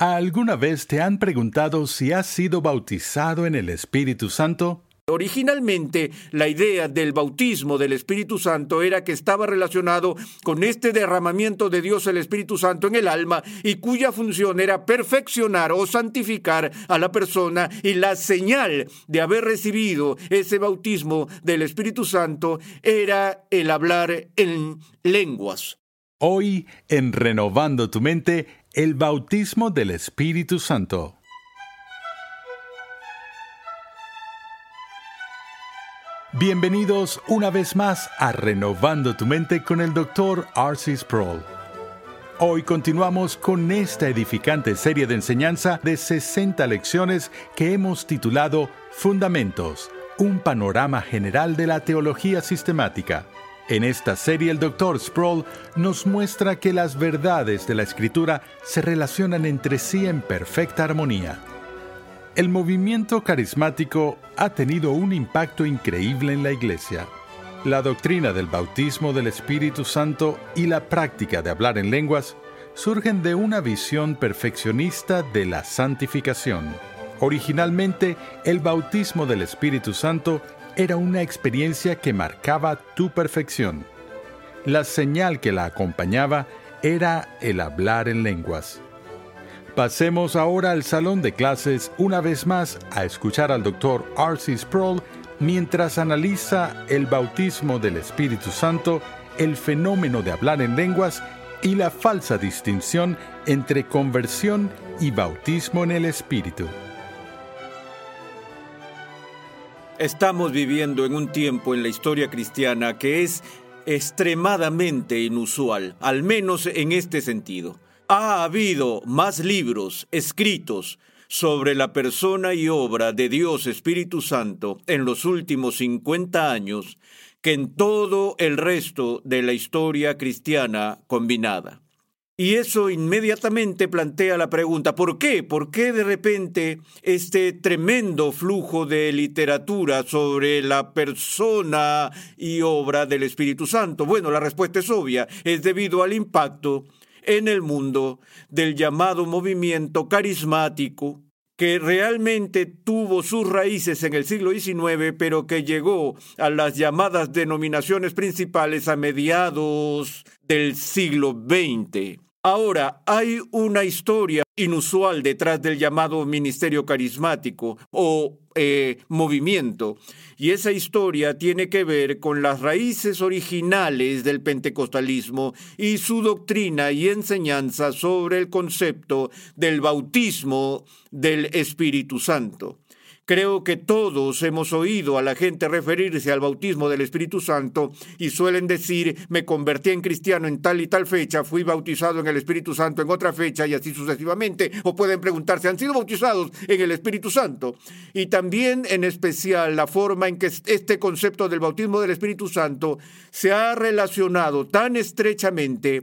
¿Alguna vez te han preguntado si has sido bautizado en el Espíritu Santo? Originalmente, la idea del bautismo del Espíritu Santo era que estaba relacionado con este derramamiento de Dios el Espíritu Santo en el alma y cuya función era perfeccionar o santificar a la persona y la señal de haber recibido ese bautismo del Espíritu Santo era el hablar en lenguas. Hoy, en Renovando tu Mente, el bautismo del Espíritu Santo. Bienvenidos una vez más a Renovando tu Mente con el Dr. Arcis Sproul. Hoy continuamos con esta edificante serie de enseñanza de 60 lecciones que hemos titulado Fundamentos, un panorama general de la teología sistemática. En esta serie el Dr. Sproul nos muestra que las verdades de la escritura se relacionan entre sí en perfecta armonía. El movimiento carismático ha tenido un impacto increíble en la Iglesia. La doctrina del bautismo del Espíritu Santo y la práctica de hablar en lenguas surgen de una visión perfeccionista de la santificación. Originalmente, el bautismo del Espíritu Santo era una experiencia que marcaba tu perfección. La señal que la acompañaba era el hablar en lenguas. Pasemos ahora al salón de clases una vez más a escuchar al Dr. R.C. Sproul mientras analiza el bautismo del Espíritu Santo, el fenómeno de hablar en lenguas y la falsa distinción entre conversión y bautismo en el Espíritu. Estamos viviendo en un tiempo en la historia cristiana que es extremadamente inusual, al menos en este sentido. Ha habido más libros escritos sobre la persona y obra de Dios Espíritu Santo en los últimos 50 años que en todo el resto de la historia cristiana combinada. Y eso inmediatamente plantea la pregunta, ¿por qué? ¿Por qué de repente este tremendo flujo de literatura sobre la persona y obra del Espíritu Santo? Bueno, la respuesta es obvia, es debido al impacto en el mundo del llamado movimiento carismático que realmente tuvo sus raíces en el siglo XIX, pero que llegó a las llamadas denominaciones principales a mediados del siglo XX. Ahora, hay una historia inusual detrás del llamado ministerio carismático o eh, movimiento, y esa historia tiene que ver con las raíces originales del pentecostalismo y su doctrina y enseñanza sobre el concepto del bautismo del Espíritu Santo. Creo que todos hemos oído a la gente referirse al bautismo del Espíritu Santo y suelen decir, me convertí en cristiano en tal y tal fecha, fui bautizado en el Espíritu Santo en otra fecha y así sucesivamente. O pueden preguntarse, ¿han sido bautizados en el Espíritu Santo? Y también en especial la forma en que este concepto del bautismo del Espíritu Santo se ha relacionado tan estrechamente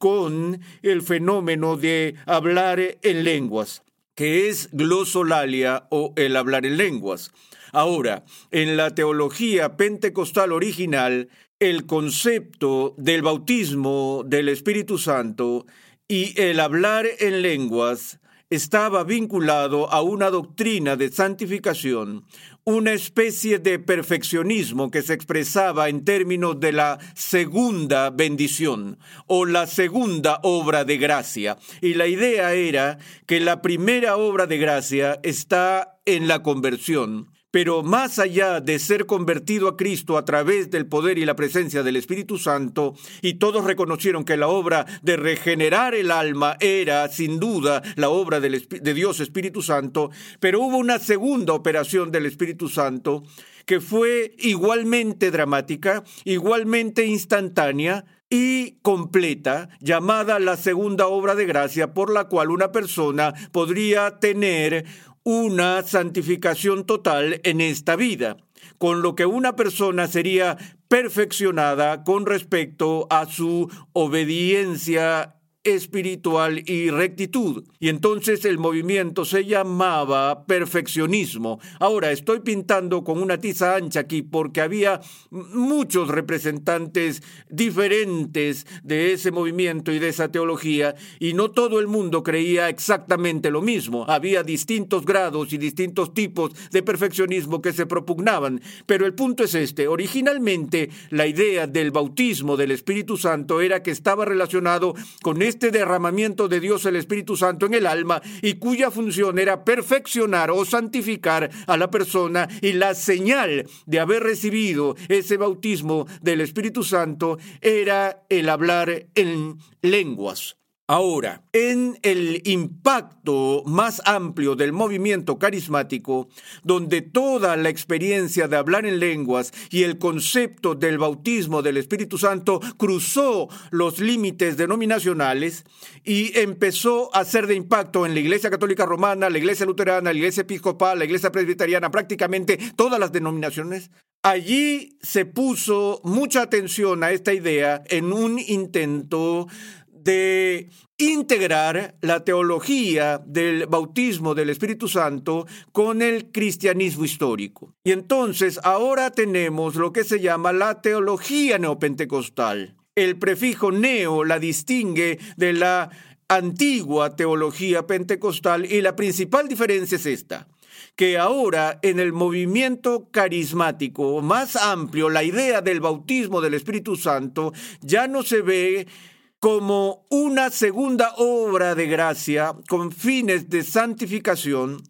con el fenómeno de hablar en lenguas que es glosolalia o el hablar en lenguas. Ahora, en la teología pentecostal original, el concepto del bautismo del Espíritu Santo y el hablar en lenguas estaba vinculado a una doctrina de santificación, una especie de perfeccionismo que se expresaba en términos de la segunda bendición o la segunda obra de gracia. Y la idea era que la primera obra de gracia está en la conversión pero más allá de ser convertido a Cristo a través del poder y la presencia del Espíritu Santo, y todos reconocieron que la obra de regenerar el alma era sin duda la obra de Dios Espíritu Santo, pero hubo una segunda operación del Espíritu Santo que fue igualmente dramática, igualmente instantánea, y completa, llamada la segunda obra de gracia, por la cual una persona podría tener una santificación total en esta vida, con lo que una persona sería perfeccionada con respecto a su obediencia espiritual y rectitud. Y entonces el movimiento se llamaba perfeccionismo. Ahora estoy pintando con una tiza ancha aquí porque había muchos representantes diferentes de ese movimiento y de esa teología y no todo el mundo creía exactamente lo mismo. Había distintos grados y distintos tipos de perfeccionismo que se propugnaban. Pero el punto es este. Originalmente la idea del bautismo del Espíritu Santo era que estaba relacionado con este derramamiento de Dios el Espíritu Santo en el alma y cuya función era perfeccionar o santificar a la persona y la señal de haber recibido ese bautismo del Espíritu Santo era el hablar en lenguas. Ahora, en el impacto más amplio del movimiento carismático, donde toda la experiencia de hablar en lenguas y el concepto del bautismo del Espíritu Santo cruzó los límites denominacionales y empezó a ser de impacto en la Iglesia Católica Romana, la Iglesia Luterana, la Iglesia Episcopal, la Iglesia Presbiteriana, prácticamente todas las denominaciones, allí se puso mucha atención a esta idea en un intento de integrar la teología del bautismo del Espíritu Santo con el cristianismo histórico. Y entonces ahora tenemos lo que se llama la teología neopentecostal. El prefijo neo la distingue de la antigua teología pentecostal y la principal diferencia es esta que ahora en el movimiento carismático más amplio, la idea del bautismo del Espíritu Santo ya no se ve como una segunda obra de gracia con fines de santificación,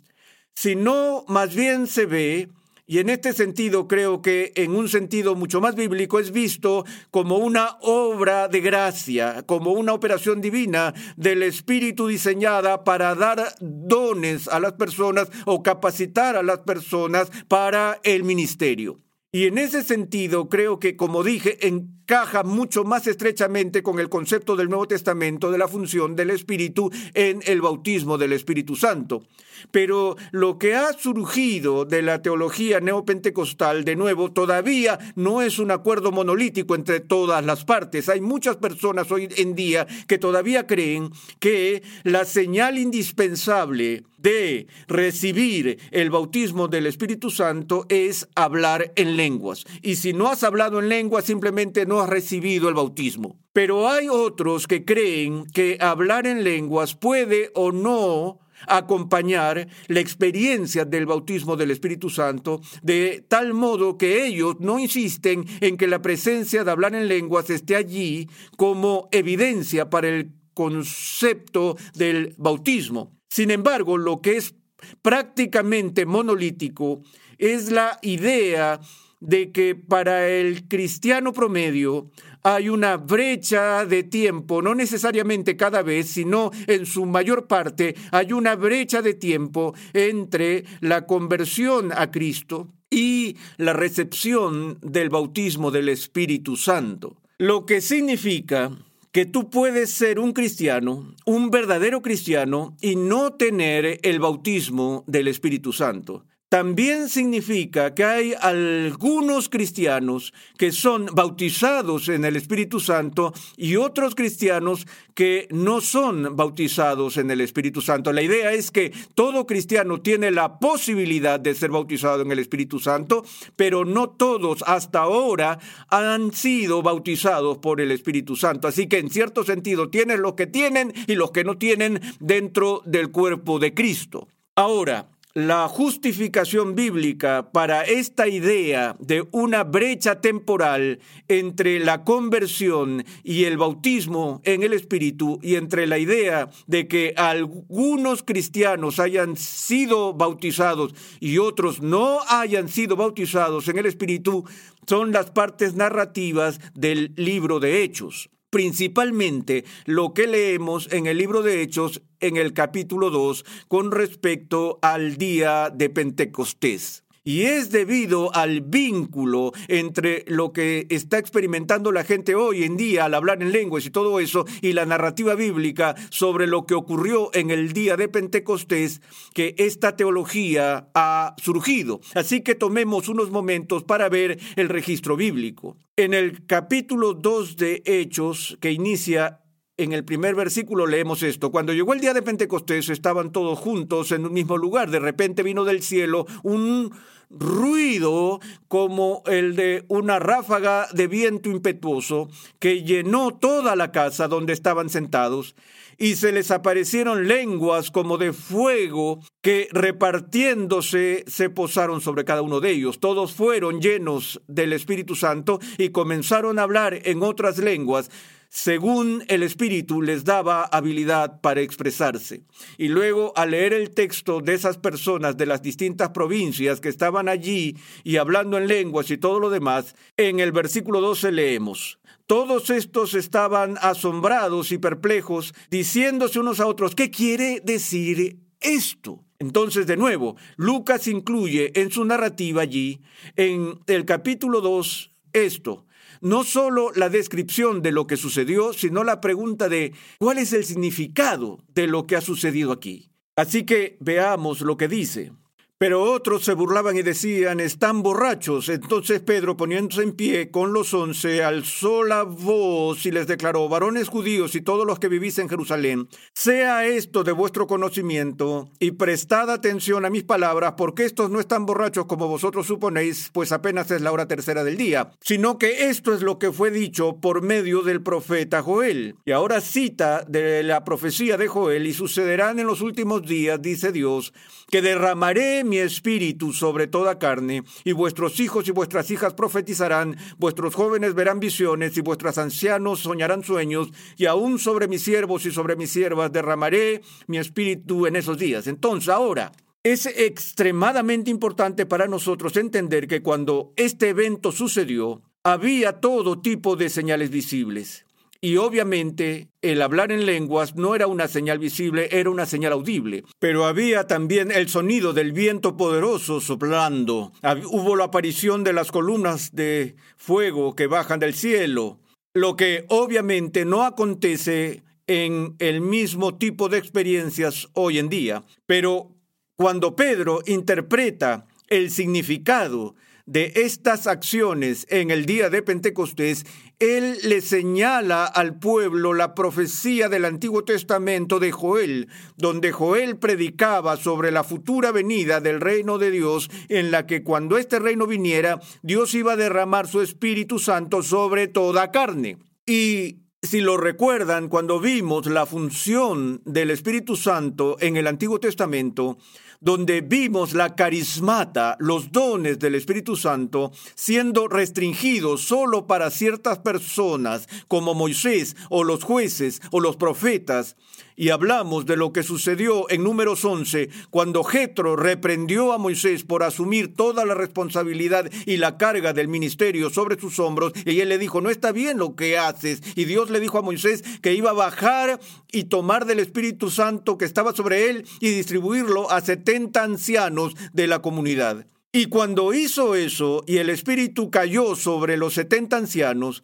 sino más bien se ve, y en este sentido creo que en un sentido mucho más bíblico es visto como una obra de gracia, como una operación divina del Espíritu diseñada para dar dones a las personas o capacitar a las personas para el ministerio. Y en ese sentido creo que, como dije, encaja mucho más estrechamente con el concepto del Nuevo Testamento de la función del Espíritu en el bautismo del Espíritu Santo. Pero lo que ha surgido de la teología neopentecostal, de nuevo, todavía no es un acuerdo monolítico entre todas las partes. Hay muchas personas hoy en día que todavía creen que la señal indispensable de recibir el bautismo del Espíritu Santo es hablar en lenguas. Y si no has hablado en lenguas, simplemente no has recibido el bautismo. Pero hay otros que creen que hablar en lenguas puede o no acompañar la experiencia del bautismo del Espíritu Santo, de tal modo que ellos no insisten en que la presencia de hablar en lenguas esté allí como evidencia para el concepto del bautismo. Sin embargo, lo que es prácticamente monolítico es la idea de que para el cristiano promedio hay una brecha de tiempo, no necesariamente cada vez, sino en su mayor parte, hay una brecha de tiempo entre la conversión a Cristo y la recepción del bautismo del Espíritu Santo. Lo que significa que tú puedes ser un cristiano, un verdadero cristiano, y no tener el bautismo del Espíritu Santo. También significa que hay algunos cristianos que son bautizados en el Espíritu Santo y otros cristianos que no son bautizados en el Espíritu Santo. La idea es que todo cristiano tiene la posibilidad de ser bautizado en el Espíritu Santo, pero no todos hasta ahora han sido bautizados por el Espíritu Santo. Así que en cierto sentido tienen los que tienen y los que no tienen dentro del cuerpo de Cristo. Ahora, la justificación bíblica para esta idea de una brecha temporal entre la conversión y el bautismo en el Espíritu y entre la idea de que algunos cristianos hayan sido bautizados y otros no hayan sido bautizados en el Espíritu son las partes narrativas del libro de Hechos principalmente lo que leemos en el libro de Hechos en el capítulo 2 con respecto al día de Pentecostés. Y es debido al vínculo entre lo que está experimentando la gente hoy en día al hablar en lenguas y todo eso, y la narrativa bíblica sobre lo que ocurrió en el día de Pentecostés, que esta teología ha surgido. Así que tomemos unos momentos para ver el registro bíblico. En el capítulo 2 de Hechos, que inicia en el primer versículo leemos esto. Cuando llegó el día de Pentecostés estaban todos juntos en un mismo lugar. De repente vino del cielo un ruido como el de una ráfaga de viento impetuoso que llenó toda la casa donde estaban sentados, y se les aparecieron lenguas como de fuego que repartiéndose se posaron sobre cada uno de ellos. Todos fueron llenos del Espíritu Santo y comenzaron a hablar en otras lenguas según el Espíritu les daba habilidad para expresarse. Y luego, al leer el texto de esas personas de las distintas provincias que estaban allí y hablando en lenguas y todo lo demás, en el versículo 12 leemos, todos estos estaban asombrados y perplejos, diciéndose unos a otros, ¿qué quiere decir esto? Entonces, de nuevo, Lucas incluye en su narrativa allí, en el capítulo 2, esto no solo la descripción de lo que sucedió, sino la pregunta de cuál es el significado de lo que ha sucedido aquí. Así que veamos lo que dice. Pero otros se burlaban y decían, están borrachos. Entonces Pedro, poniéndose en pie con los once, alzó la voz y les declaró, varones judíos y todos los que vivís en Jerusalén, sea esto de vuestro conocimiento y prestad atención a mis palabras, porque estos no están borrachos como vosotros suponéis, pues apenas es la hora tercera del día, sino que esto es lo que fue dicho por medio del profeta Joel. Y ahora cita de la profecía de Joel, y sucederán en los últimos días, dice Dios, que derramaré mi espíritu sobre toda carne, y vuestros hijos y vuestras hijas profetizarán, vuestros jóvenes verán visiones, y vuestros ancianos soñarán sueños, y aún sobre mis siervos y sobre mis siervas derramaré mi espíritu en esos días. Entonces, ahora, es extremadamente importante para nosotros entender que cuando este evento sucedió, había todo tipo de señales visibles. Y obviamente el hablar en lenguas no era una señal visible, era una señal audible. Pero había también el sonido del viento poderoso soplando. Hubo la aparición de las columnas de fuego que bajan del cielo. Lo que obviamente no acontece en el mismo tipo de experiencias hoy en día. Pero cuando Pedro interpreta el significado de estas acciones en el día de Pentecostés, él le señala al pueblo la profecía del Antiguo Testamento de Joel, donde Joel predicaba sobre la futura venida del reino de Dios, en la que cuando este reino viniera, Dios iba a derramar su Espíritu Santo sobre toda carne. Y si lo recuerdan, cuando vimos la función del Espíritu Santo en el Antiguo Testamento, donde vimos la carismata, los dones del Espíritu Santo, siendo restringidos solo para ciertas personas, como Moisés o los jueces o los profetas, y hablamos de lo que sucedió en números 11, cuando Jetro reprendió a Moisés por asumir toda la responsabilidad y la carga del ministerio sobre sus hombros, y él le dijo, no está bien lo que haces, y Dios le dijo a Moisés que iba a bajar y tomar del Espíritu Santo que estaba sobre él y distribuirlo a 70 ancianos de la comunidad. Y cuando hizo eso y el Espíritu cayó sobre los 70 ancianos,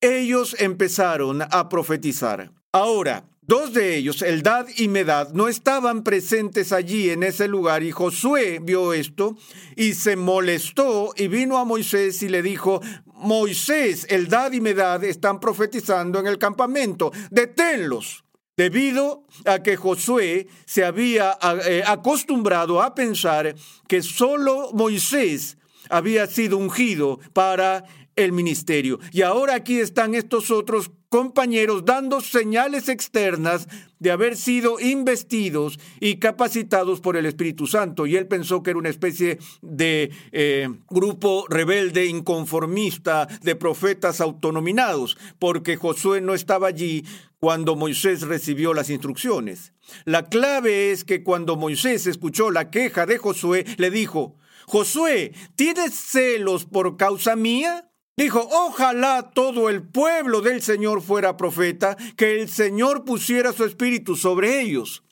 ellos empezaron a profetizar. Ahora, Dos de ellos, Eldad y Medad, no estaban presentes allí en ese lugar y Josué vio esto y se molestó y vino a Moisés y le dijo, Moisés, Eldad y Medad están profetizando en el campamento, deténlos. Debido a que Josué se había eh, acostumbrado a pensar que solo Moisés había sido ungido para el ministerio. Y ahora aquí están estos otros compañeros dando señales externas de haber sido investidos y capacitados por el Espíritu Santo. Y él pensó que era una especie de eh, grupo rebelde, inconformista, de profetas autonominados, porque Josué no estaba allí cuando Moisés recibió las instrucciones. La clave es que cuando Moisés escuchó la queja de Josué, le dijo, Josué, ¿tienes celos por causa mía? Dijo, ojalá todo el pueblo del Señor fuera profeta, que el Señor pusiera su espíritu sobre ellos.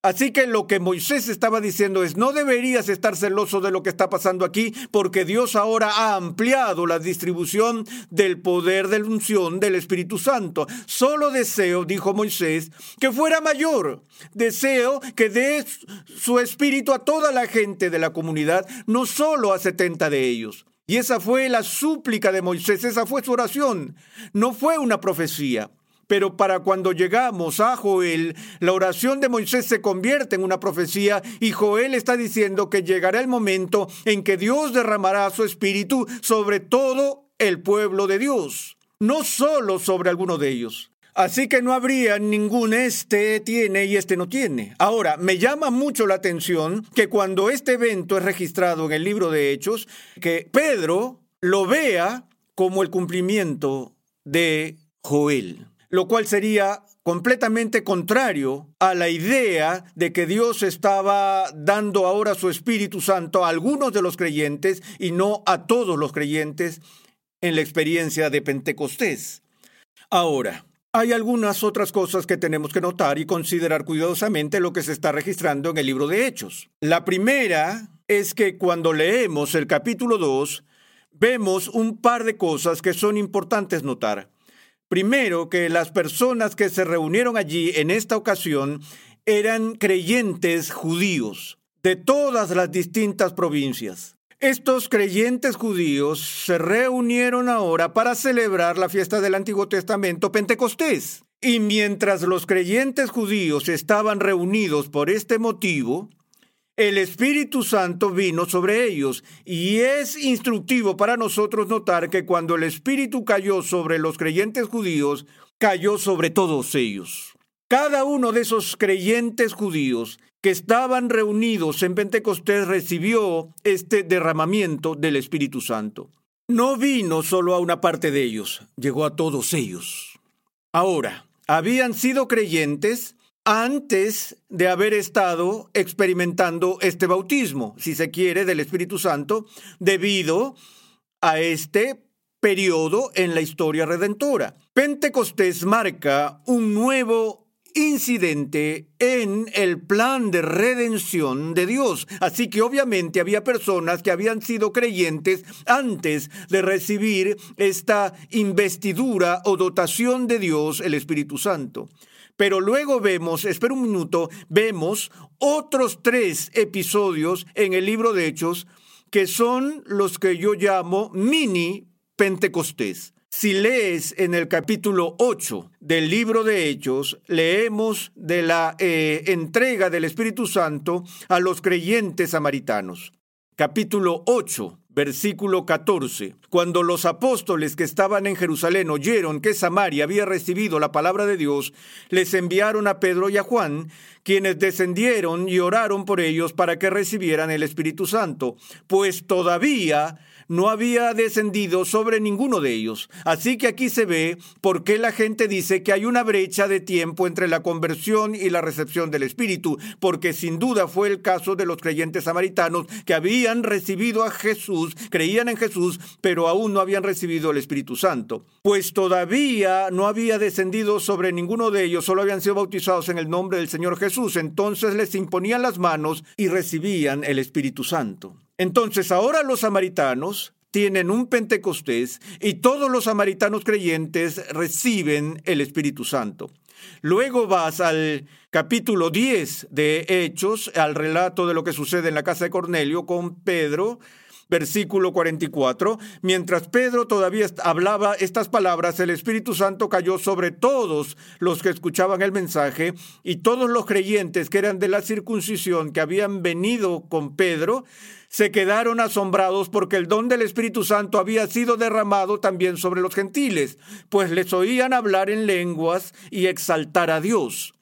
Así que lo que Moisés estaba diciendo es, no deberías estar celoso de lo que está pasando aquí, porque Dios ahora ha ampliado la distribución del poder de la unción del Espíritu Santo. Solo deseo, dijo Moisés, que fuera mayor. Deseo que dé su espíritu a toda la gente de la comunidad, no solo a setenta de ellos. Y esa fue la súplica de Moisés, esa fue su oración. No fue una profecía. Pero para cuando llegamos a Joel, la oración de Moisés se convierte en una profecía y Joel está diciendo que llegará el momento en que Dios derramará su espíritu sobre todo el pueblo de Dios, no solo sobre alguno de ellos. Así que no habría ningún este tiene y este no tiene. Ahora, me llama mucho la atención que cuando este evento es registrado en el libro de Hechos, que Pedro lo vea como el cumplimiento de Joel, lo cual sería completamente contrario a la idea de que Dios estaba dando ahora su Espíritu Santo a algunos de los creyentes y no a todos los creyentes en la experiencia de Pentecostés. Ahora, hay algunas otras cosas que tenemos que notar y considerar cuidadosamente lo que se está registrando en el libro de Hechos. La primera es que cuando leemos el capítulo 2, vemos un par de cosas que son importantes notar. Primero, que las personas que se reunieron allí en esta ocasión eran creyentes judíos de todas las distintas provincias. Estos creyentes judíos se reunieron ahora para celebrar la fiesta del Antiguo Testamento Pentecostés. Y mientras los creyentes judíos estaban reunidos por este motivo, el Espíritu Santo vino sobre ellos. Y es instructivo para nosotros notar que cuando el Espíritu cayó sobre los creyentes judíos, cayó sobre todos ellos. Cada uno de esos creyentes judíos que estaban reunidos en Pentecostés recibió este derramamiento del Espíritu Santo. No vino solo a una parte de ellos, llegó a todos ellos. Ahora, habían sido creyentes antes de haber estado experimentando este bautismo, si se quiere, del Espíritu Santo, debido a este periodo en la historia redentora. Pentecostés marca un nuevo incidente en el plan de redención de Dios. Así que obviamente había personas que habían sido creyentes antes de recibir esta investidura o dotación de Dios, el Espíritu Santo. Pero luego vemos, espera un minuto, vemos otros tres episodios en el libro de Hechos que son los que yo llamo mini Pentecostés. Si lees en el capítulo 8 del libro de Hechos, leemos de la eh, entrega del Espíritu Santo a los creyentes samaritanos. Capítulo 8, versículo 14. Cuando los apóstoles que estaban en Jerusalén oyeron que Samaria había recibido la palabra de Dios, les enviaron a Pedro y a Juan, quienes descendieron y oraron por ellos para que recibieran el Espíritu Santo, pues todavía no había descendido sobre ninguno de ellos. Así que aquí se ve por qué la gente dice que hay una brecha de tiempo entre la conversión y la recepción del Espíritu, porque sin duda fue el caso de los creyentes samaritanos que habían recibido a Jesús, creían en Jesús, pero aún no habían recibido el Espíritu Santo. Pues todavía no había descendido sobre ninguno de ellos, solo habían sido bautizados en el nombre del Señor Jesús. Entonces les imponían las manos y recibían el Espíritu Santo. Entonces ahora los samaritanos tienen un Pentecostés y todos los samaritanos creyentes reciben el Espíritu Santo. Luego vas al capítulo 10 de Hechos, al relato de lo que sucede en la casa de Cornelio con Pedro, versículo 44, mientras Pedro todavía hablaba estas palabras, el Espíritu Santo cayó sobre todos los que escuchaban el mensaje y todos los creyentes que eran de la circuncisión que habían venido con Pedro, se quedaron asombrados porque el don del Espíritu Santo había sido derramado también sobre los gentiles, pues les oían hablar en lenguas y exaltar a Dios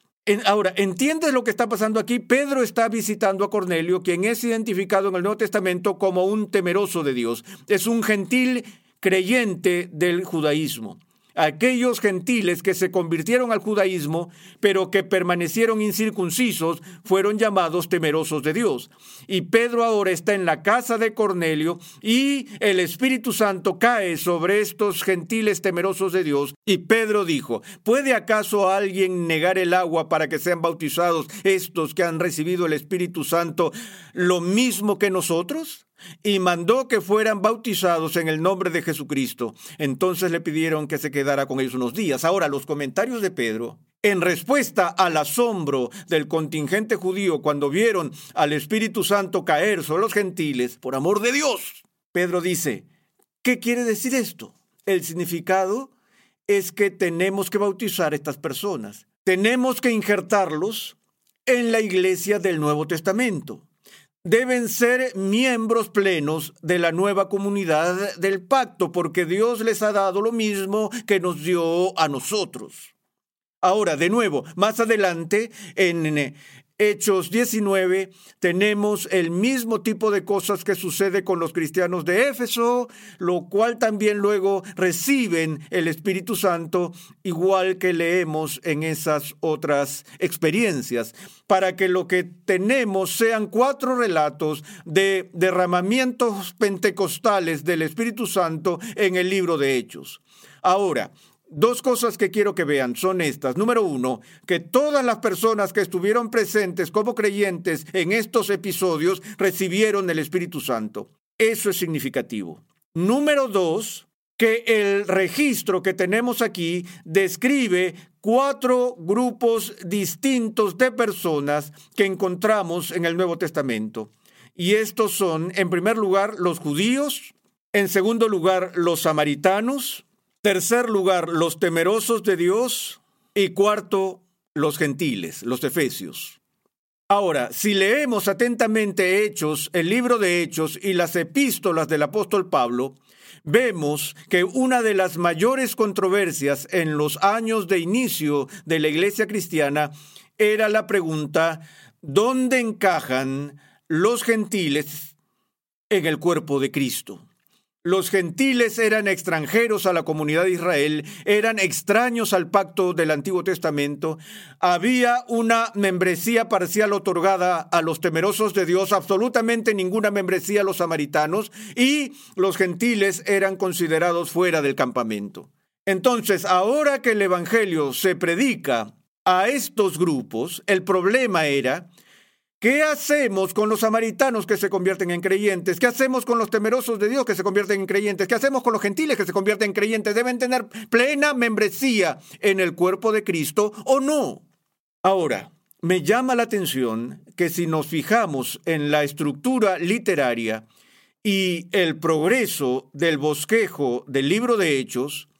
ahora, ¿entiendes lo que está pasando aquí? Pedro está visitando a Cornelio, quien es identificado en el Nuevo Testamento como un temeroso de Dios. Es un gentil creyente del judaísmo aquellos gentiles que se convirtieron al judaísmo, pero que permanecieron incircuncisos, fueron llamados temerosos de Dios. Y Pedro ahora está en la casa de Cornelio y el Espíritu Santo cae sobre estos gentiles temerosos de Dios. Y Pedro dijo, ¿puede acaso alguien negar el agua para que sean bautizados estos que han recibido el Espíritu Santo lo mismo que nosotros? Y mandó que fueran bautizados en el nombre de Jesucristo. Entonces le pidieron que se quedara con ellos unos días. Ahora, los comentarios de Pedro, en respuesta al asombro del contingente judío cuando vieron al Espíritu Santo caer sobre los gentiles, por amor de Dios, Pedro dice, ¿qué quiere decir esto? El significado es que tenemos que bautizar a estas personas. Tenemos que injertarlos en la iglesia del Nuevo Testamento deben ser miembros plenos de la nueva comunidad del pacto, porque Dios les ha dado lo mismo que nos dio a nosotros. Ahora, de nuevo, más adelante, en Hechos 19 tenemos el mismo tipo de cosas que sucede con los cristianos de Éfeso, lo cual también luego reciben el Espíritu Santo, igual que leemos en esas otras experiencias, para que lo que tenemos sean cuatro relatos de derramamientos pentecostales del Espíritu Santo en el libro de Hechos. Ahora, Dos cosas que quiero que vean son estas. Número uno, que todas las personas que estuvieron presentes como creyentes en estos episodios recibieron el Espíritu Santo. Eso es significativo. Número dos, que el registro que tenemos aquí describe cuatro grupos distintos de personas que encontramos en el Nuevo Testamento. Y estos son, en primer lugar, los judíos, en segundo lugar, los samaritanos, Tercer lugar, los temerosos de Dios. Y cuarto, los gentiles, los efesios. Ahora, si leemos atentamente Hechos, el libro de Hechos y las epístolas del apóstol Pablo, vemos que una de las mayores controversias en los años de inicio de la iglesia cristiana era la pregunta, ¿dónde encajan los gentiles en el cuerpo de Cristo? Los gentiles eran extranjeros a la comunidad de Israel, eran extraños al pacto del Antiguo Testamento. Había una membresía parcial otorgada a los temerosos de Dios, absolutamente ninguna membresía a los samaritanos, y los gentiles eran considerados fuera del campamento. Entonces, ahora que el Evangelio se predica a estos grupos, el problema era ¿Qué hacemos con los samaritanos que se convierten en creyentes? ¿Qué hacemos con los temerosos de Dios que se convierten en creyentes? ¿Qué hacemos con los gentiles que se convierten en creyentes? ¿Deben tener plena membresía en el cuerpo de Cristo o no? Ahora, me llama la atención que si nos fijamos en la estructura literaria y el progreso del bosquejo del libro de Hechos,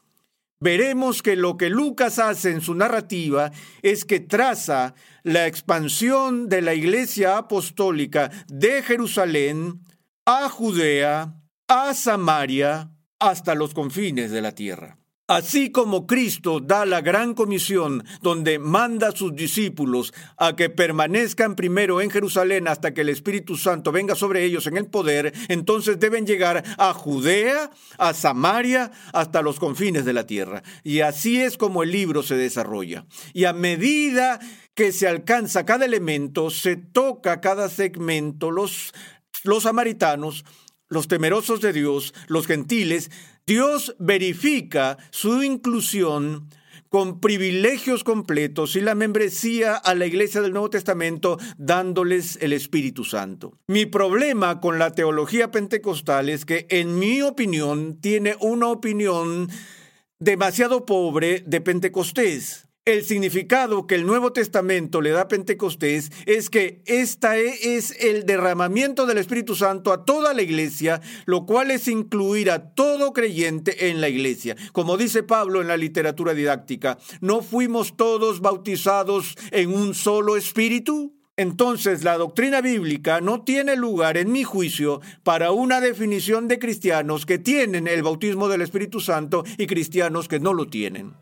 veremos que lo que Lucas hace en su narrativa es que traza la expansión de la iglesia apostólica de Jerusalén a Judea, a Samaria, hasta los confines de la tierra. Así como Cristo da la gran comisión donde manda a sus discípulos a que permanezcan primero en Jerusalén hasta que el Espíritu Santo venga sobre ellos en el poder, entonces deben llegar a Judea, a Samaria, hasta los confines de la tierra. Y así es como el libro se desarrolla. Y a medida que se alcanza cada elemento, se toca cada segmento, los, los samaritanos, los temerosos de Dios, los gentiles, Dios verifica su inclusión con privilegios completos y la membresía a la iglesia del Nuevo Testamento dándoles el Espíritu Santo. Mi problema con la teología pentecostal es que, en mi opinión, tiene una opinión demasiado pobre de Pentecostés. El significado que el Nuevo Testamento le da a Pentecostés es que esta e, es el derramamiento del Espíritu Santo a toda la iglesia, lo cual es incluir a todo creyente en la iglesia. Como dice Pablo en la literatura didáctica, ¿no fuimos todos bautizados en un solo espíritu? Entonces la doctrina bíblica no tiene lugar, en mi juicio, para una definición de cristianos que tienen el bautismo del Espíritu Santo y cristianos que no lo tienen.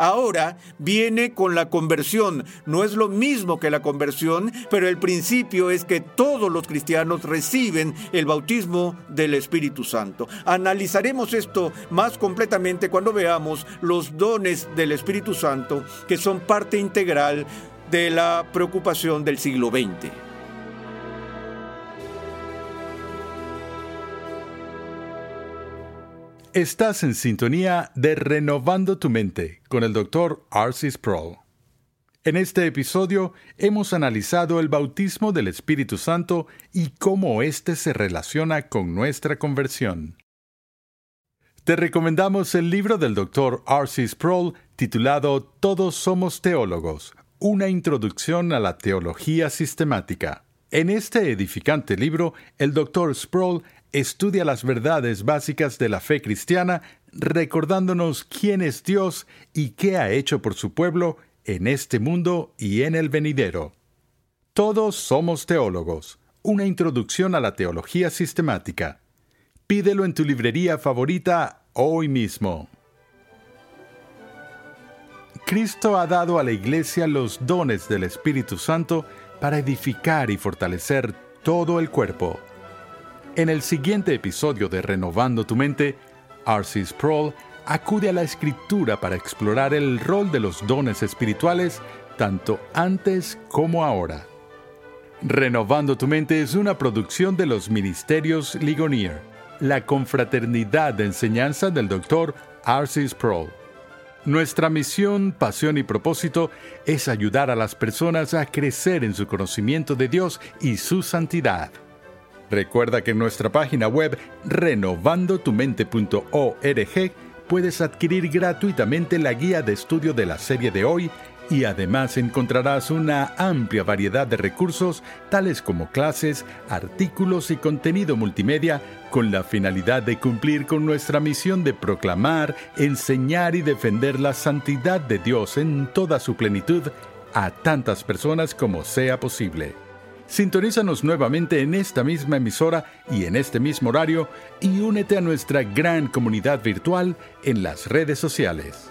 Ahora viene con la conversión. No es lo mismo que la conversión, pero el principio es que todos los cristianos reciben el bautismo del Espíritu Santo. Analizaremos esto más completamente cuando veamos los dones del Espíritu Santo, que son parte integral de la preocupación del siglo XX. Estás en sintonía de Renovando tu Mente con el Dr. Arcis Sproul. En este episodio hemos analizado el bautismo del Espíritu Santo y cómo éste se relaciona con nuestra conversión. Te recomendamos el libro del Dr. Arcis Sproul titulado Todos somos teólogos, una introducción a la teología sistemática. En este edificante libro, el Dr. Sproul estudia las verdades básicas de la fe cristiana, recordándonos quién es Dios y qué ha hecho por su pueblo en este mundo y en el venidero. Todos somos teólogos. Una introducción a la teología sistemática. Pídelo en tu librería favorita hoy mismo. Cristo ha dado a la Iglesia los dones del Espíritu Santo para edificar y fortalecer todo el cuerpo. En el siguiente episodio de Renovando tu Mente, R.C. Sproul acude a la escritura para explorar el rol de los dones espirituales tanto antes como ahora. Renovando tu Mente es una producción de los Ministerios Ligonier, la confraternidad de enseñanza del Dr. R.C. Sproul. Nuestra misión, pasión y propósito es ayudar a las personas a crecer en su conocimiento de Dios y su santidad. Recuerda que en nuestra página web renovandotumente.org puedes adquirir gratuitamente la guía de estudio de la serie de hoy y además encontrarás una amplia variedad de recursos tales como clases, artículos y contenido multimedia con la finalidad de cumplir con nuestra misión de proclamar, enseñar y defender la santidad de Dios en toda su plenitud a tantas personas como sea posible. Sintonízanos nuevamente en esta misma emisora y en este mismo horario y únete a nuestra gran comunidad virtual en las redes sociales.